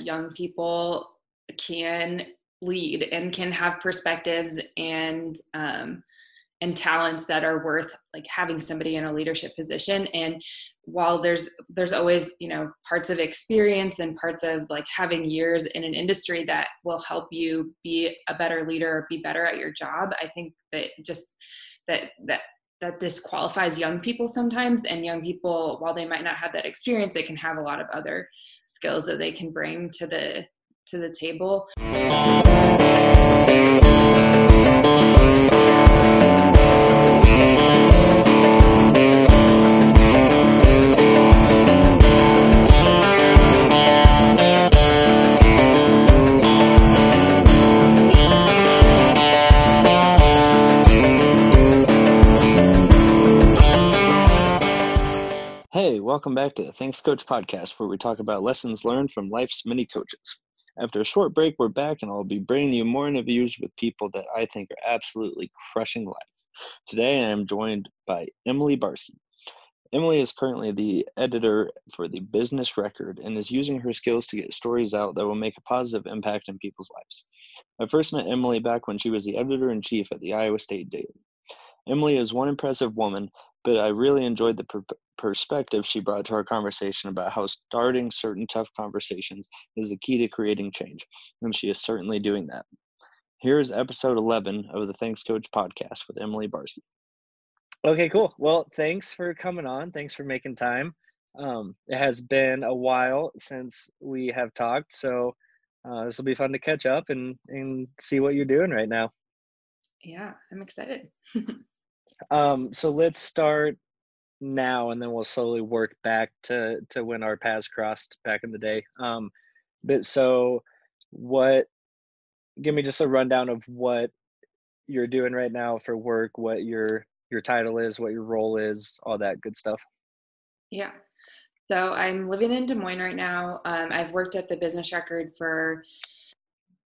young people can lead and can have perspectives and um, and talents that are worth like having somebody in a leadership position. And while there's there's always you know parts of experience and parts of like having years in an industry that will help you be a better leader be better at your job i think that just that that that this qualifies young people sometimes. And young people while they might not have that experience they can have a lot of other skills that they can bring to the to the table welcome back to the Thanks Coach podcast, where we talk about lessons learned from life's many coaches. After a short break, we're back, and I'll be bringing you more interviews with people that I think are absolutely crushing life. Today, I am joined by Emily Barsky. Emily is currently the editor for the Business Record and is using her skills to get stories out that will make a positive impact in people's lives. I first met Emily back when she was the editor in chief at the Iowa State Daily. Emily is one impressive woman but I really enjoyed the perspective she brought to our conversation about how starting certain tough conversations is the key to creating change, and she is certainly doing that. Here is episode 11 of the Thanks Coach podcast with Emily Barsky. Okay, cool. Well, thanks for coming on. Thanks for making time. Um, it has been a while since we have talked, so uh, this will be fun to catch up and and see what you're doing right now. Yeah, I'm excited. Um, so let's start now, and then we'll slowly work back to to when our paths crossed back in the day. Um, but so, what? Give me just a rundown of what you're doing right now for work, what your your title is, what your role is, all that good stuff. Yeah. So I'm living in Des Moines right now. Um, I've worked at the Business Record for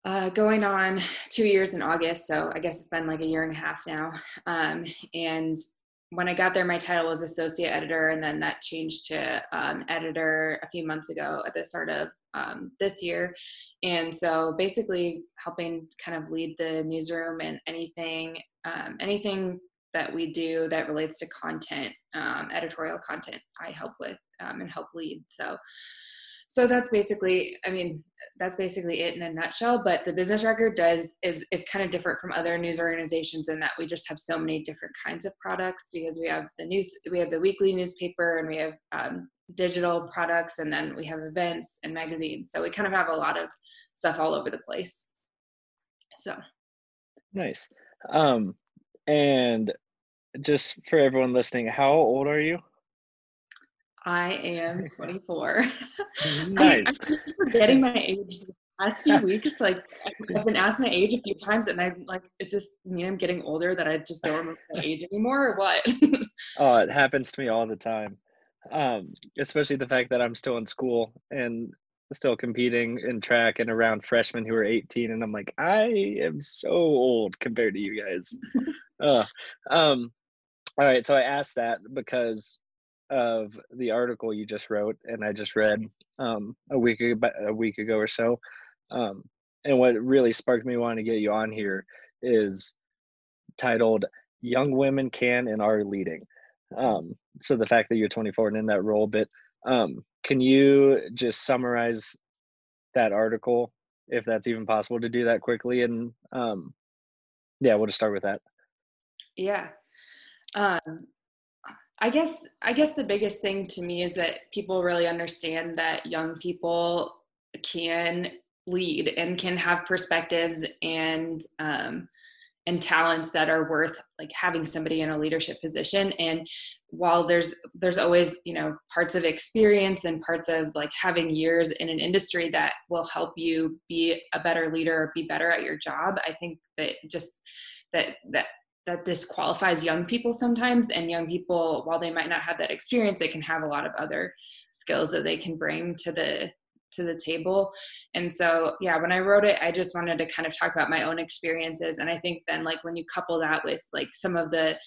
uh, going on two years in August. So I guess it's been like a year and a half now. Um, and when I got there, my title was associate editor, and then that changed to um, editor a few months ago at the start of um, this year. And so basically, helping kind of lead the newsroom and anything, um, anything that we do that relates to content, um, editorial content, I help with um, and help lead. So so that's basically i mean that's basically it in a nutshell but the business record does is is kind of different from other news organizations in that we just have so many different kinds of products because we have the news we have the weekly newspaper and we have um, digital products and then we have events and magazines. So we kind of have a lot of stuff all over the place. So. Nice. Um and just for everyone listening how old are you I am 24. Nice. I'm forgetting my age the past few weeks. Like I've been asked my age a few times, and I'm like, is this me? I'm getting older that I just don't remember my age anymore, or what? oh, it happens to me all the time. Um, especially the fact that I'm still in school and still competing in track and around freshmen who are 18, and I'm like, I am so old compared to you guys. uh, um, all right, so I asked that because of the article you just wrote and I just read um, a week ago, a week ago or so. Um, and what really sparked me wanting to get you on here is titled "Young Women Can and Are Leading." Um, so the fact that you're 24 and in that role, but um, can you just summarize that article, if that's even possible to do that quickly? And um, yeah, we'll just start with that. Yeah. Um, I guess I guess the biggest thing to me is that people really understand that young people can lead and can have perspectives and um, and talents that are worth like having somebody in a leadership position. And while there's there's always you know parts of experience and parts of like having years in an industry that will help you be a better leader be better at your job i think that just that that that this qualifies young people sometimes and young people while they might not have that experience they can have a lot of other skills that they can bring to the to the table. And so yeah when i wrote it i just wanted to kind of talk about my own experiences. And i think then like when you couple that with like some of the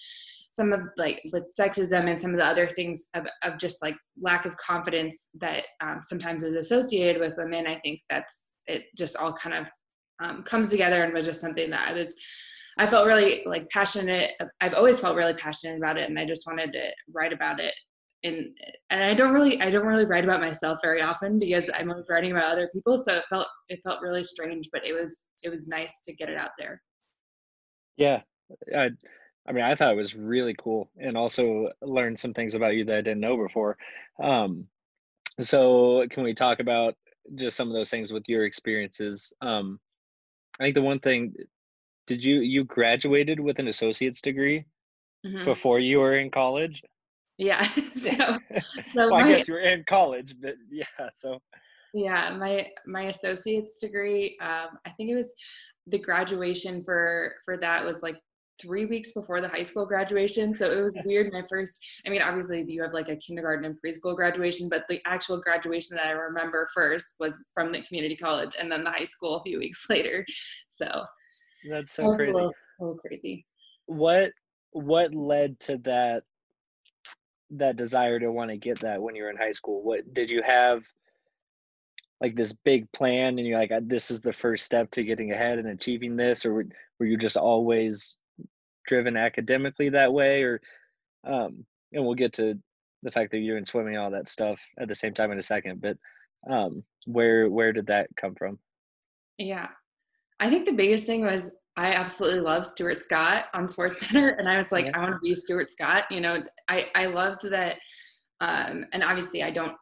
some of like with sexism and some of the other things of, of just like lack of confidence that um, sometimes is associated with women i think that's it just all kind of um, comes together and was just something that i was i felt really like passionate i've always felt really passionate about it and i just wanted to write about it and and i don't really i don't really write about myself very often because i'm always writing about other people so it felt it felt really strange but it was it was nice to get it out there yeah I, I mean, I thought it was really cool and also learned some things about you that I didn't know before. Um, so, can we talk about just some of those things with your experiences? Um, I think the one thing, did you you graduated with an associate's degree mm-hmm. before you were in college? Yeah. so, so well, my, I guess you were in college, but yeah. So. Yeah, my my associate's degree. Um, I think it was the graduation for for that was like three weeks before the high school graduation. So it was weird. My first, I mean, obviously you have like a kindergarten and preschool graduation, but the actual graduation that I remember first was from the community college and then the high school a few weeks later. So that's so crazy. Little, little crazy. What, what led to that, that desire to want to get that when you were in high school? What did you have? like this big plan and you're like this is the first step to getting ahead and achieving this or were you just always driven academically that way or um and we'll get to the fact that you're in swimming all that stuff at the same time in a second but um where where did that come from yeah i think the biggest thing was i absolutely love stuart scott on sports center and i was like yeah. i want to be stuart scott you know i i loved that um and obviously i don't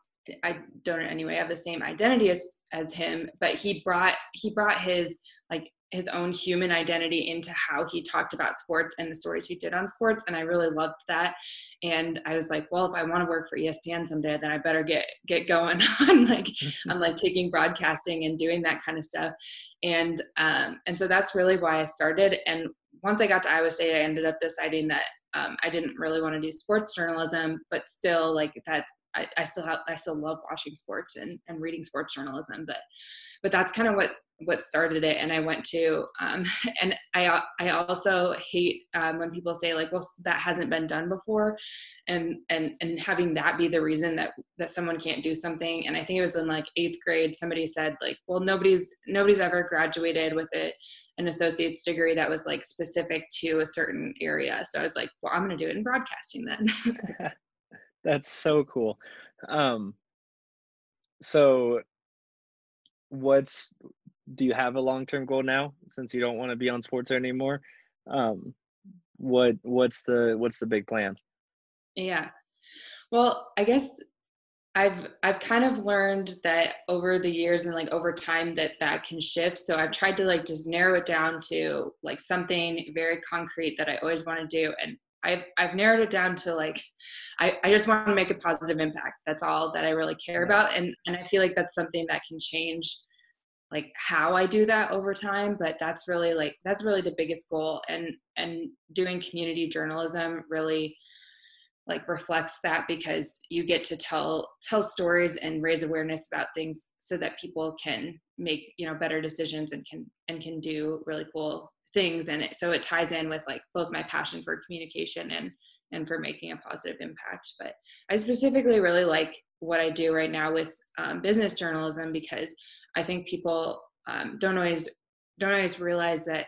I don't in any way have the same identity as as him, but he brought he brought his like his own human identity into how he talked about sports and the stories he did on sports and i really loved that. And i was like well if i want to work for espn someday then i better get get going on like on like taking broadcasting and doing that kind of stuff. And um and so that's really why i started. And once i got to iowa state i ended up deciding that um, i didn't really want to do sports journalism but still like that's I, I still have I still love watching sports and, and reading sports journalism, but but that's kind of what what started it. And I went to um, and I I also hate um, when people say like, well, that hasn't been done before, and and and having that be the reason that that someone can't do something. And I think it was in like eighth grade, somebody said like, well, nobody's nobody's ever graduated with it an associate's degree that was like specific to a certain area. So I was like, well, I'm going to do it in broadcasting then. That's so cool. Um, so what's do you have a long-term goal now since you don't want to be on sports anymore? Um, what what's the what's the big plan? Yeah. Well, I guess I've I've kind of learned that over the years and like over time that that can shift. So I've tried to like just narrow it down to like something very concrete that I always want to do and I've I've narrowed it down to like I, I just want to make a positive impact. That's all that I really care about. And and I feel like that's something that can change like how I do that over time. But that's really like that's really the biggest goal. And and doing community journalism really like reflects that because you get to tell tell stories and raise awareness about things so that people can make you know better decisions and can and can do really cool things and it, so it ties in with like both my passion for communication and and for making a positive impact but i specifically really like what i do right now with um, business journalism because i think people um, don't always don't always realize that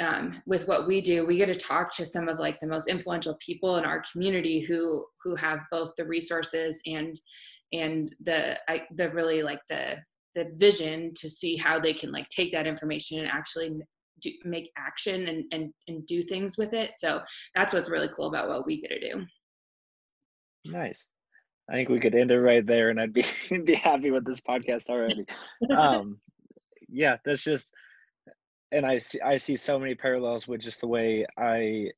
um, with what we do we get to talk to some of like the most influential people in our community who who have both the resources and and the I, the really like the the vision to see how they can like take that information and actually do, make action and, and and do things with it. So that's what's really cool about what we get to do. Nice i think we could end it right there and i'd be be happy with this podcast already. Um yeah that's just and i see i see so many parallels with just the way i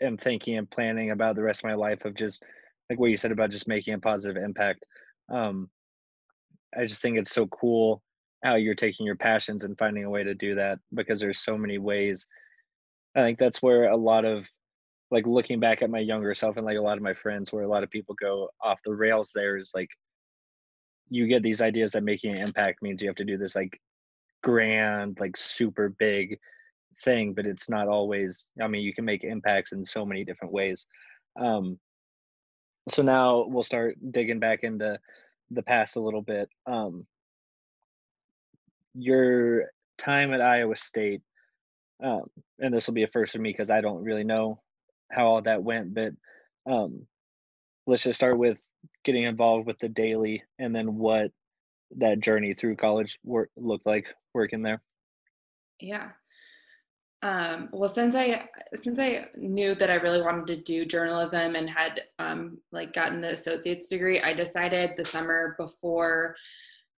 am thinking and planning about the rest of my life of just like what you said about just making a positive impact. Um i just think it's so cool how you're taking your passions and finding a way to do that because there's so many ways. I think that's where a lot of like looking back at my younger self and like a lot of my friends where a lot of people go off the rails there is like you get these ideas that making an impact means you have to do this like grand like super big thing, but it's not always. I mean, you can make impacts in so many different ways. Um, so now we'll start digging back into the past a little bit. Um, your time at Iowa State, um, and this will be a first for me because I don't really know how all that went, but um, let's just start with getting involved with the daily and then what that journey through college work looked like working there. Yeah. Um, well, since I since I knew that I really wanted to do journalism and had um, like gotten the associate's degree, I decided the summer before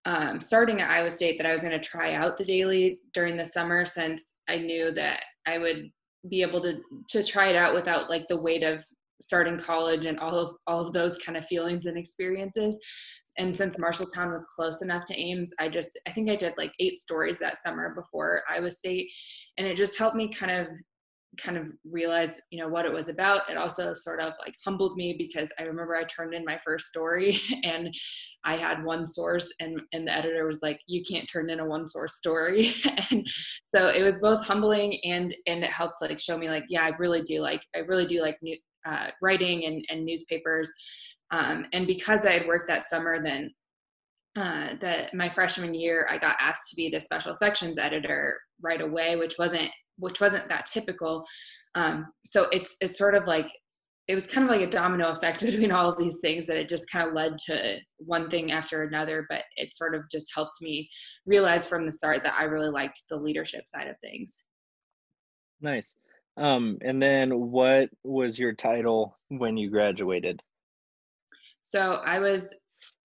um, starting at Iowa State that I was going to try out the daily during the summer since I knew that I would be able to to try it out without like the weight of starting college and all of all of those kind of feelings and experiences. And since marshalltown was close enough to ames i just i think i did like eight stories that summer before iowa state. And it just helped me kind of kind of realized you know what it was about. It also sort of like humbled me because i remember i turned in my first story and i had one source and and the editor was like you can't turn in a one source story. And so it was both humbling and and it helped like show me like yeah i really do like i really do like new, uh, writing and, and newspapers. Um, and because i had worked that summer then uh, that my freshman year i got asked to be the special sections editor right away which wasn't which wasn't that typical. Um, so it's it's sort of like it was kind of like a domino effect between all of these things that it just kind of led to one thing after another. But it sort of just helped me realize from the start that I really liked the leadership side of things. Nice. Um, and then what was your title when you graduated? So I was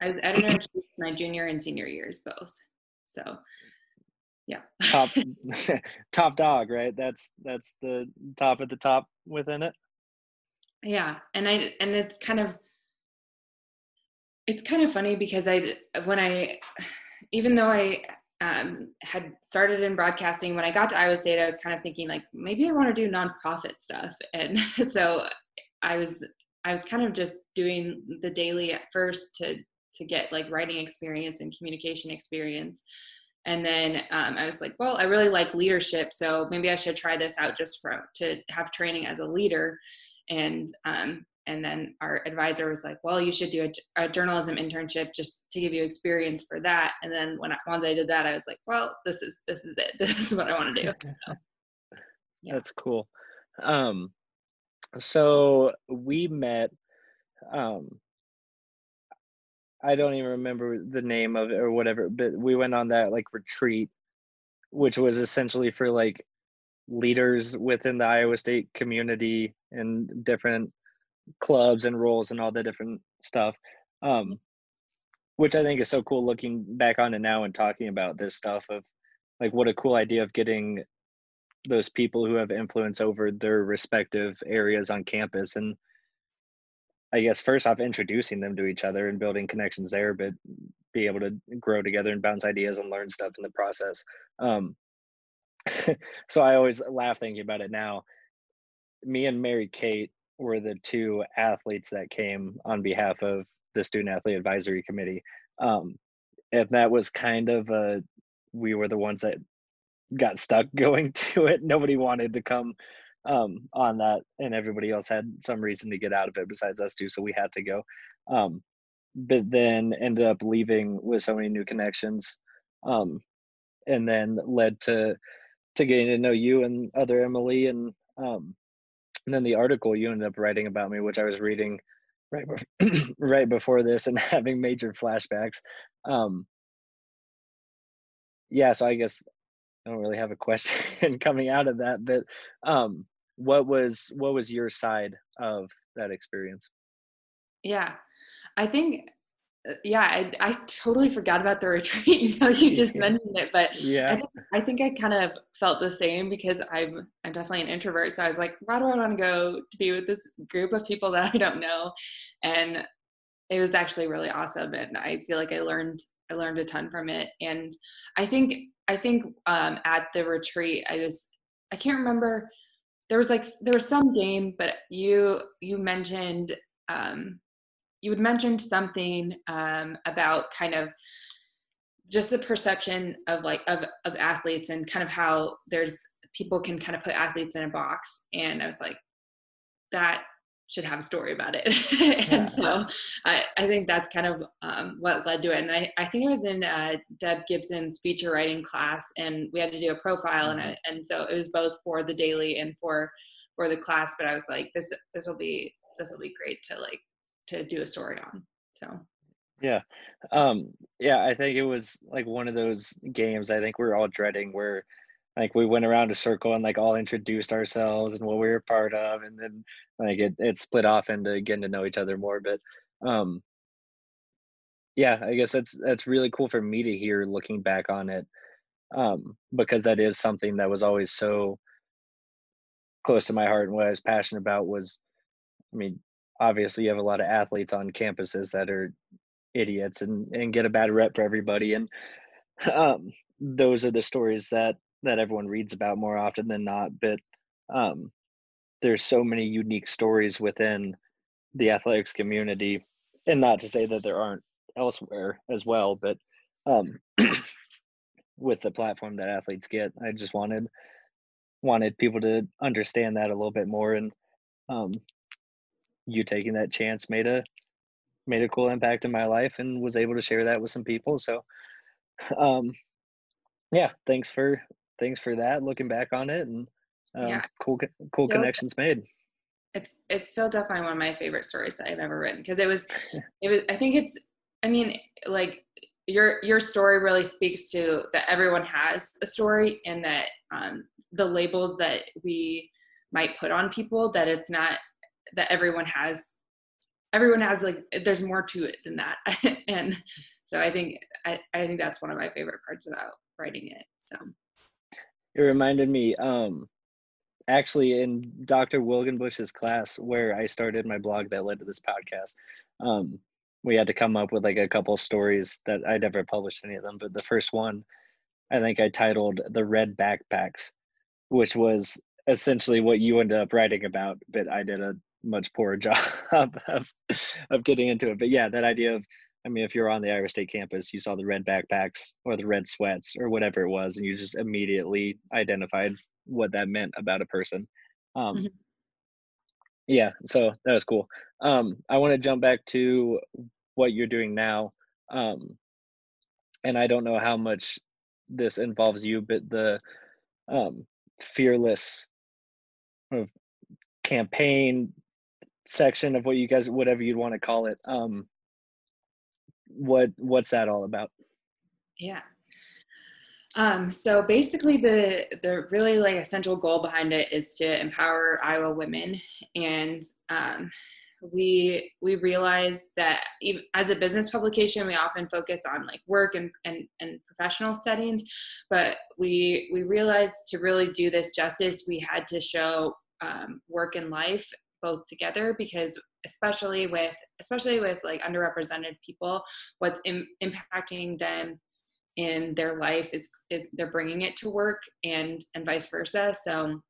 I was editor in chief my junior and senior years both. So yeah. Top top dog right? That's that's the top at the top within it? Yeah and i and it's kind of it's kind of funny because i when i even though i um, had started in broadcasting when i got to iowa state i was kind of thinking like maybe i want to do nonprofit stuff. And so i was i was kind of just doing the daily at first to to get like writing experience and communication experience and then um, i was like well i really like leadership so maybe i should try this out just for to have training as a leader. And um, and then our advisor was like well you should do a, a, journalism internship just to give you experience for that. And then when I, once i did that i was like well this is this is it. This is what i want to do. So, yeah. that's cool. Um so we met um I don't even remember the name of it or whatever, but we went on that like retreat, which was essentially for like leaders within the Iowa State community and different clubs and roles and all the different stuff. Um, which I think is so cool looking back on it now and talking about this stuff of like what a cool idea of getting those people who have influence over their respective areas on campus and I guess first off introducing them to each other and building connections there, but be able to grow together and bounce ideas and learn stuff in the process. Um, so I always laugh thinking about it now. Me and Mary Kate were the two athletes that came on behalf of the Student Athlete Advisory Committee. Um, and that was kind of a, we were the ones that got stuck going to it. Nobody wanted to come um, on that, and everybody else had some reason to get out of it besides us two, so we had to go. Um, but then ended up leaving with so many new connections, um, and then led to to getting to know you and other Emily, and um, and then the article you ended up writing about me, which I was reading right right before this and having major flashbacks. Um, yeah, so I guess I don't really have a question coming out of that, but um, what was what was your side of that experience? Yeah, I think uh, yeah, I, I totally forgot about the retreat until you just mentioned it. But yeah, I think, I think I kind of felt the same because I'm I'm definitely an introvert. So I was like, why do I want to go to be with this group of people that I don't know? And it was actually really awesome, and I feel like I learned I learned a ton from it. And I think I think um, at the retreat, I was I can't remember. There was like there was some game, but you you mentioned um, you had mentioned something um, about kind of just the perception of like of of athletes and kind of how there's people can kind of put athletes in a box. And i was like that should have a story about it. And so I, I think that's kind of um, what led to it. And I, I think it was in uh, deb gibson's feature writing class and we had to do a profile mm-hmm. and, I, and so it was both for the daily and for for the class but i was like this this will be this will be great to like to do a story on so. Yeah. Um yeah i think it was like one of those games i think we are all dreading where like we went around a circle and like all introduced ourselves and what we were part of and then like it, it split off into getting to know each other more but um yeah i guess that's that's really cool for me to hear looking back on it um because that is something that was always so close to my heart and what i was passionate about was i mean obviously you have a lot of athletes on campuses that are idiots and and get a bad rep for everybody and um those are the stories that that everyone reads about more often than not but um there's so many unique stories within the athletics community and not to say that there aren't elsewhere as well but um with the platform that athletes get i just wanted wanted people to understand that a little bit more and um you taking that chance made a made a cool impact in my life and was able to share that with some people so um yeah thanks for thanks for that looking back on it and um, yeah. cool cool so, connections made. It's it's still definitely one of my favorite stories that i've ever written because it was it was i think it's i mean like your your story really speaks to that everyone has a story and that um, the labels that we might put on people that it's not that everyone has everyone has like there's more to it than that. And so i think I, I think that's one of my favorite parts about writing it so it reminded me um actually in dr wilgenbush's class where i started my blog that led to this podcast um we had to come up with like a couple stories that i never published any of them but the first one i think i titled the red backpacks which was essentially what you ended up writing about but i did a much poorer job of, of getting into it. But yeah, that idea of, I mean, if you're on the Iowa State campus, you saw the red backpacks or the red sweats or whatever it was, and you just immediately identified what that meant about a person. Um, mm-hmm. Yeah, so that was cool. Um, I want to jump back to what you're doing now. Um, and I don't know how much this involves you, but the um, fearless campaign section of what you guys whatever you'd want to call it um what what's that all about? Yeah. Um, so basically the the really like essential goal behind it is to empower iowa women. And um, we we realized that even, as a business publication we often focus on like work and, and and professional settings. But we we realized to really do this justice we had to show um, work and life both together because especially with especially with like underrepresented people what's Im- impacting them in their life is is they're bringing it to work and and vice versa. So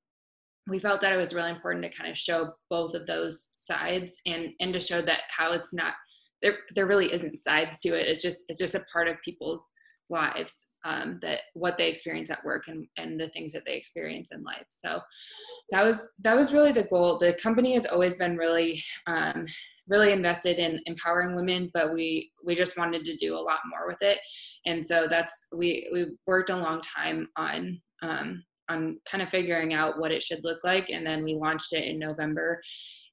we felt that it was really important to kind of show both of those sides and and to show that how it's not there there really isn't sides to it. It's just it's just a part of people's lives um, that what they experience at work and, and the things that they experience in life. So that was that was really the goal. The company has always been really um, really invested in empowering women but we we just wanted to do a lot more with it. And so that's we we worked a long time on um, on kind of figuring out what it should look like. And then we launched it in november.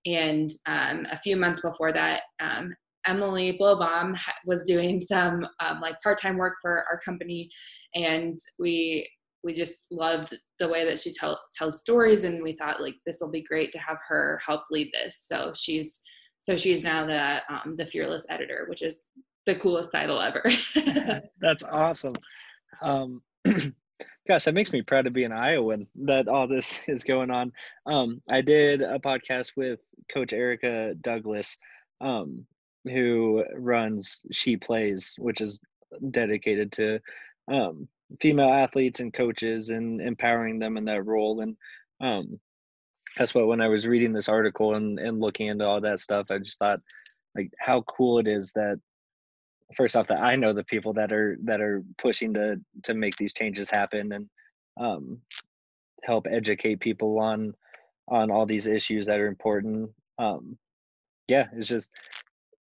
And um, a few months before that um, Emily Blobaum was doing some um, like part-time work for our company, and we we just loved the way that she tell, tells stories, and we thought like this will be great to have her help lead this. So she's so she's now the um, the fearless editor, which is the coolest title ever. That's awesome. Um, gosh, that makes me proud to be an Iowan that all this is going on. Um, I did a podcast with Coach Erica Douglas, um, who runs She Plays, which is dedicated to um, female athletes and coaches and empowering them in that role. And um, that's what when I was reading this article and, and looking into all that stuff, I just thought like how cool it is that first off that I know the people that are that are pushing to to make these changes happen and um, help educate people on on all these issues that are important. Um, yeah, it's just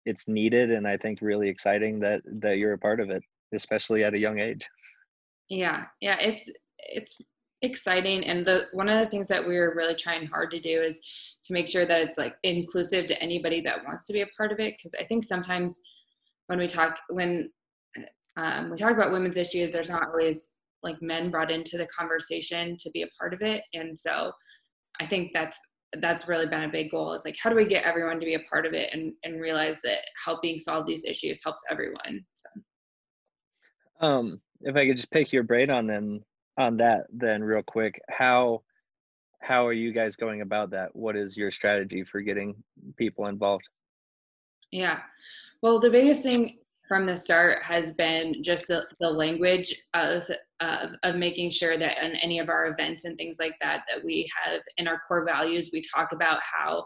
it's needed, and I think really exciting that that you're a part of it, especially at a young age. Yeah, yeah, it's it's exciting and the one of the things that we're really trying hard to do is to make sure that it's like inclusive to anybody that wants to be a part of it because i think sometimes when we talk when um, we talk about women's issues there's not always like men brought into the conversation to be a part of it and so i think that's that's really been a big goal is like how do we get everyone to be a part of it and and realize that helping solve these issues helps everyone so. Um if i could just pick your brain on then on that then real quick how how are you guys going about that? What is your strategy for getting people involved? Yeah. Well the biggest thing from the start has been just the, the language of, of, of making sure that in any of our events and things like that that we have in our core values we talk about how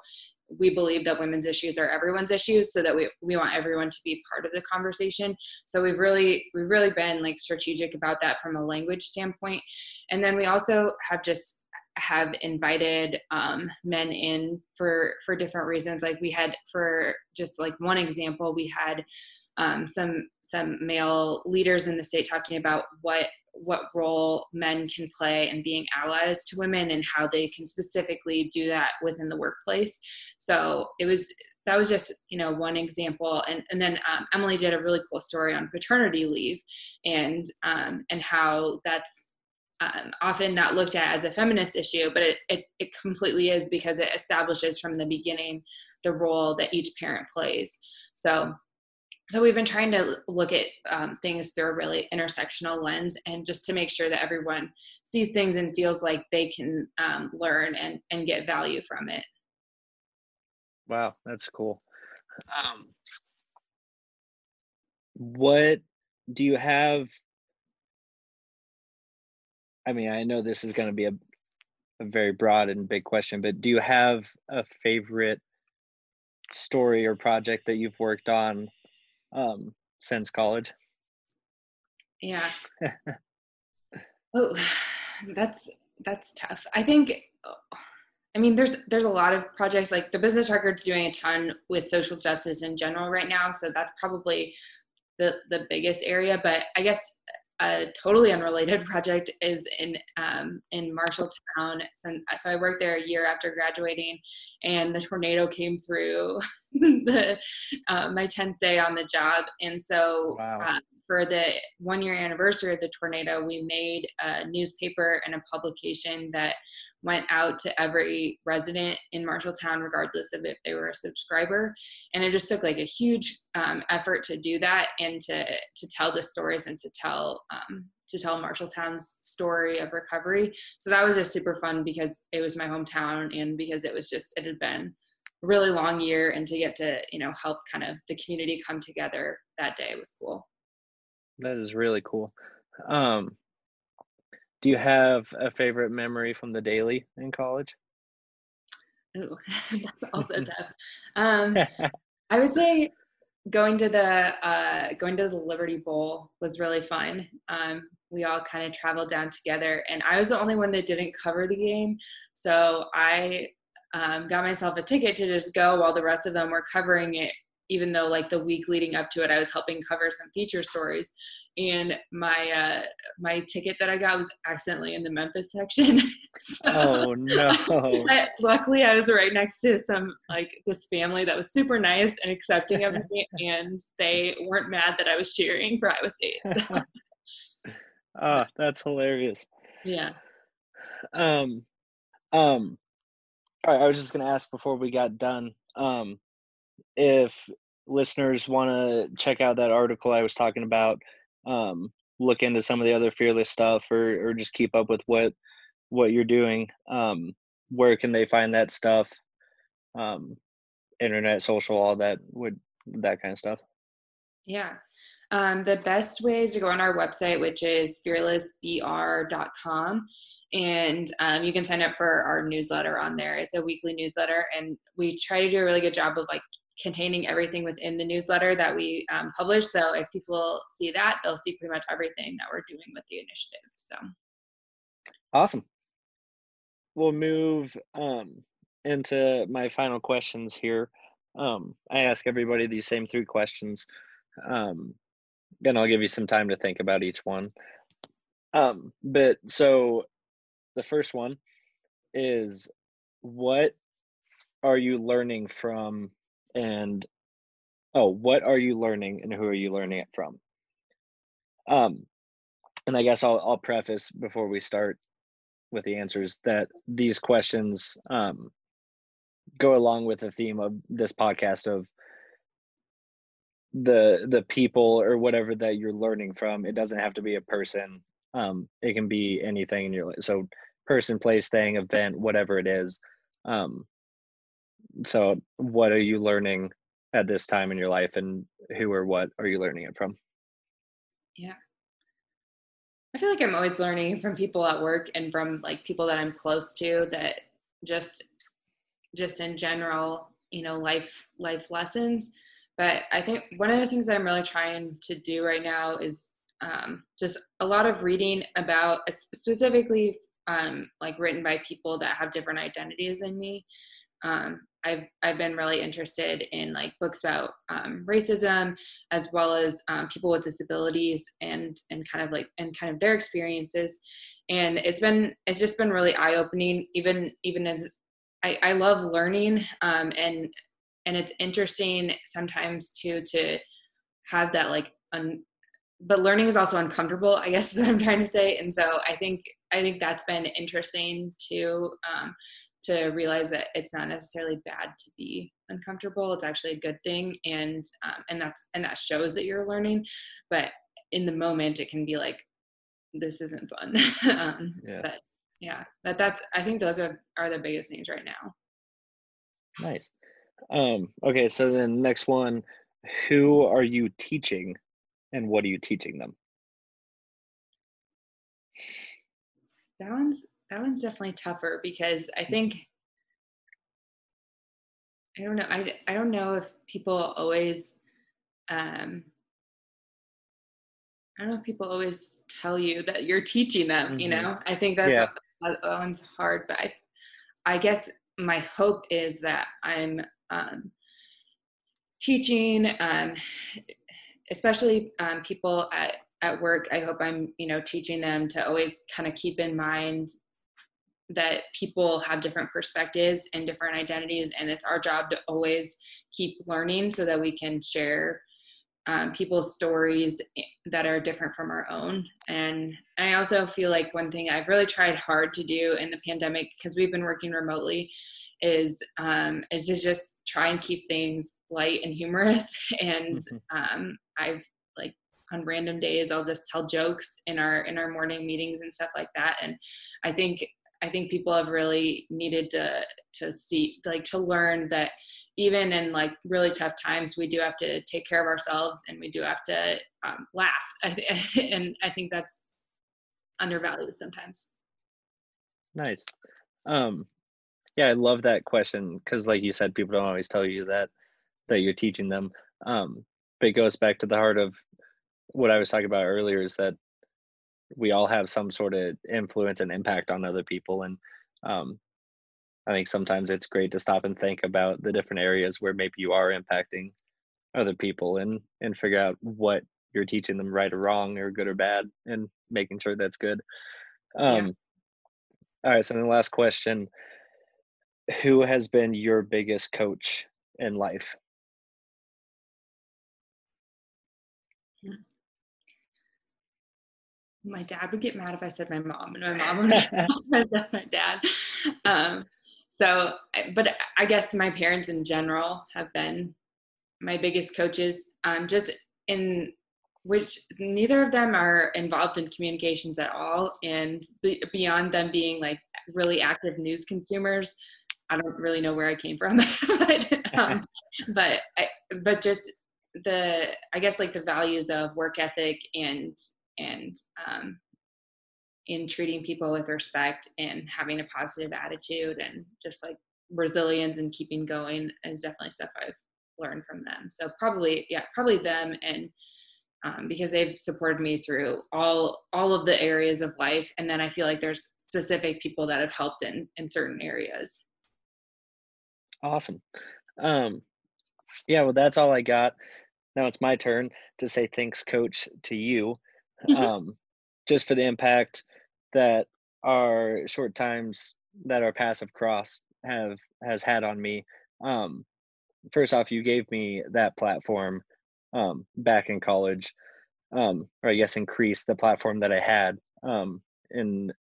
we believe that women's issues are everyone's issues so that we, we want everyone to be part of the conversation. So we've really we've really been like strategic about that from a language standpoint. And then we also have just have invited um, men in for for different reasons. Like we had for just like one example we had um, some some male leaders in the state talking about what what role men can play in being allies to women and how they can specifically do that within the workplace. So it was that was just you know one example and and then um, emily did a really cool story on paternity leave and um, and how that's um, often not looked at as a feminist issue but it, it, it completely is because it establishes from the beginning the role that each parent plays so so we've been trying to look at um, things through a really intersectional lens and just to make sure that everyone sees things and feels like they can um, learn and, and get value from it. Wow that's cool. Um, what do you have? I mean i know this is going to be a, a very broad and big question but do you have a favorite story or project that you've worked on um, since college? Yeah. oh, that's that's tough. I think. I mean, there's there's a lot of projects like the Business Record's doing a ton with social justice in general right now, so that's probably the the biggest area. But I guess a totally unrelated project is in um, in Marshalltown. So, so I worked there a year after graduating, and the tornado came through the uh, my tenth day on the job, and so wow. uh, for the one year anniversary of the tornado, we made a newspaper and a publication that went out to every resident in Marshalltown, regardless of if they were a subscriber. And it just took like a huge um, effort to do that and to to tell the stories and to tell um, to tell Marshalltown's story of recovery. So that was just super fun because it was my hometown and because it was just it had been a really long year and to get to you know help kind of the community come together that day was cool. That is really cool. Um, do you have a favorite memory from the daily in college? Ooh, that's also tough. Um, I would say going to the uh, going to the Liberty Bowl was really fun. Um, we all kind of traveled down together, and I was the only one that didn't cover the game, so I um, got myself a ticket to just go while the rest of them were covering it even though like the week leading up to it i was helping cover some feature stories. And my uh my ticket that i got was accidentally in the memphis section. So, oh no. luckily i was right next to some like this family that was super nice and accepting of me and they weren't mad that i was cheering for iowa state so. oh that's hilarious. Yeah. Um um all right i was just gonna ask before we got done um if listeners want to check out that article I was talking about, um, look into some of the other fearless stuff, or or just keep up with what what you're doing, um, where can they find that stuff? Um, internet, social, all that would that kind of stuff. Yeah. Um, the best way is to go on our website, which is fearlessbr.com. And um, you can sign up for our newsletter on there. It's a weekly newsletter, and we try to do a really good job of like containing everything within the newsletter that we um, publish. So if people see that, they'll see pretty much everything that we're doing with the initiative. So awesome. we'll move um, into my final questions here. Um, I ask everybody these same three questions, um, and I'll give you some time to think about each one. Um, but so the first one is what are you learning from and oh what are you learning and who are you learning it from? Um and i guess i'll, I'll preface before we start with the answers that these questions um go along with the theme of this podcast of the the people or whatever that you're learning from. It doesn't have to be a person um it can be anything in your life so person place thing event whatever it is um so what are you learning at this time in your life and who or what are you learning it from? Yeah. I feel like i'm always learning from people at work and from like people that i'm close to that just just in general you know life life lessons. But i think one of the things that i'm really trying to do right now is um, just a lot of reading about specifically um, like written by people that have different identities than me. Um, I've I've been really interested in like books about um, racism as well as um, people with disabilities and and kind of like and kind of their experiences, and it's been it's just been really eye opening. Even even as I, I love learning um, and and it's interesting sometimes too to have that like un, but learning is also uncomfortable i guess is what i'm trying to say and so i think i think that's been interesting too um, to realize that it's not necessarily bad to be uncomfortable. It's actually a good thing and um, and that's and that shows that you're learning but in the moment it can be like this isn't fun. Um, yeah. but yeah that that's i think those are are the biggest things right now. Nice. Um okay so then next one who are you teaching and what are you teaching them? That one's that one's definitely tougher because I think I don't know I, I don't know if people always um I don't know if people always tell you that you're teaching them, mm-hmm. you know. I think that's yeah. that, one's hard, but I I guess my hope is that I'm um, teaching, um, especially um, people at at work. I hope I'm you know teaching them to always kind of keep in mind that people have different perspectives and different identities and it's our job to always keep learning so that we can share um, people's stories that are different from our own. And i also feel like one thing i've really tried hard to do in the pandemic because we've been working remotely is um, is just just try and keep things light and humorous. And mm-hmm. um, i've like on random days i'll just tell jokes in our in our morning meetings and stuff like that. And i think I think people have really needed to to see like to learn that even in like really tough times we do have to take care of ourselves and we do have to um, laugh and I think that's undervalued sometimes. Nice. Um, yeah, I love that question because, like you said, people don't always tell you that that you're teaching them. Um, but it goes back to the heart of what I was talking about earlier is that we all have some sort of influence and impact on other people. And um, i think sometimes it's great to stop and think about the different areas where maybe you are impacting other people and and figure out what you're teaching them right or wrong or good or bad and making sure that's good. Um, yeah. all right so the last question. Who has been your biggest coach in life my dad would get mad if I said my mom, and my mom would get mad if I said my dad. Um, so, but I guess my parents in general have been my biggest coaches. Um, just in which neither of them are involved in communications at all, and beyond them being like really active news consumers, I don't really know where I came from, but um, but I, but just the I guess like the values of work ethic and and um, in treating people with respect and having a positive attitude and just like resilience and keeping going is definitely stuff I've learned from them. So probably, yeah, probably them and um, because they've supported me through all all of the areas of life. And then I feel like there's specific people that have helped in in certain areas. Awesome. Um, yeah, well, that's all I got. Now it's my turn to say thanks, coach, to you, Mhm. um, just for the impact that our short times that our passive cross have has had on me. Um, first off, you gave me that platform um, back in college, um, or I guess increased the platform that I had, um, and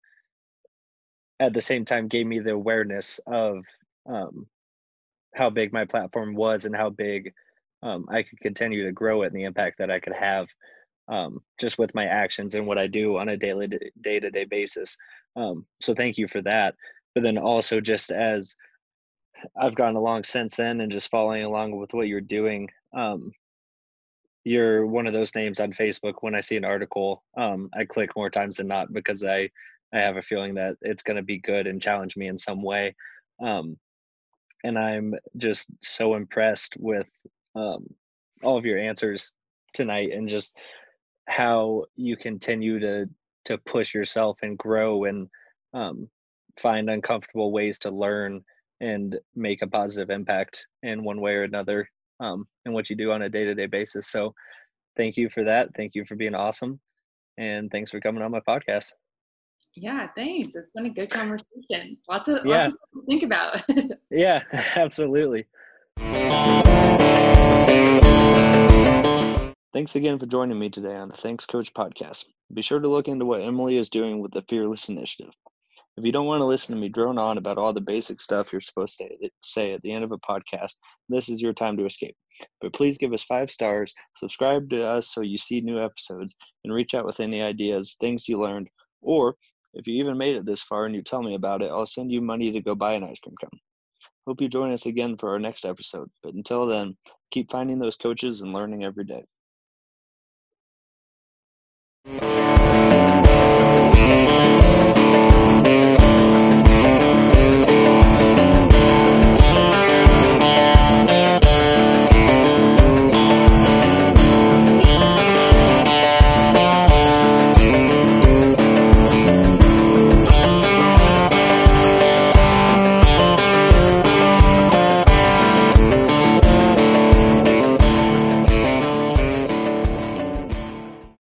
at the same time gave me the awareness of um, how big my platform was and how big um, I could continue to grow it and the impact that I could have um, just with my actions and what I do on a daily day to day basis. Um, so thank you for that. But then also just as I've gone along since then and just following along with what you're doing, um, you're one of those names on Facebook. When I see an article, um, I click more times than not because I I have a feeling that it's going to be good and challenge me in some way. Um, and I'm just so impressed with um, all of your answers tonight and just how you continue to to push yourself and grow and um, find uncomfortable ways to learn and make a positive impact in one way or another um, in what you do on a day-to-day basis so thank you for that thank you for being awesome and thanks for coming on my podcast Yeah, thanks. It's been a good conversation. Lots of Yeah. lots of stuff to think about. yeah absolutely Thanks again for joining me today on the Thanks Coach podcast. Be sure to look into what Emily is doing with the Fearless Initiative. If you don't want to listen to me drone on about all the basic stuff you're supposed to say at the end of a podcast, this is your time to escape. But please give us five stars, subscribe to us so you see new episodes, and reach out with any ideas, things you learned, or if you even made it this far and you tell me about it, I'll send you money to go buy an ice cream cone. Hope you join us again for our next episode. But until then, keep finding those coaches and learning every day. Thank you.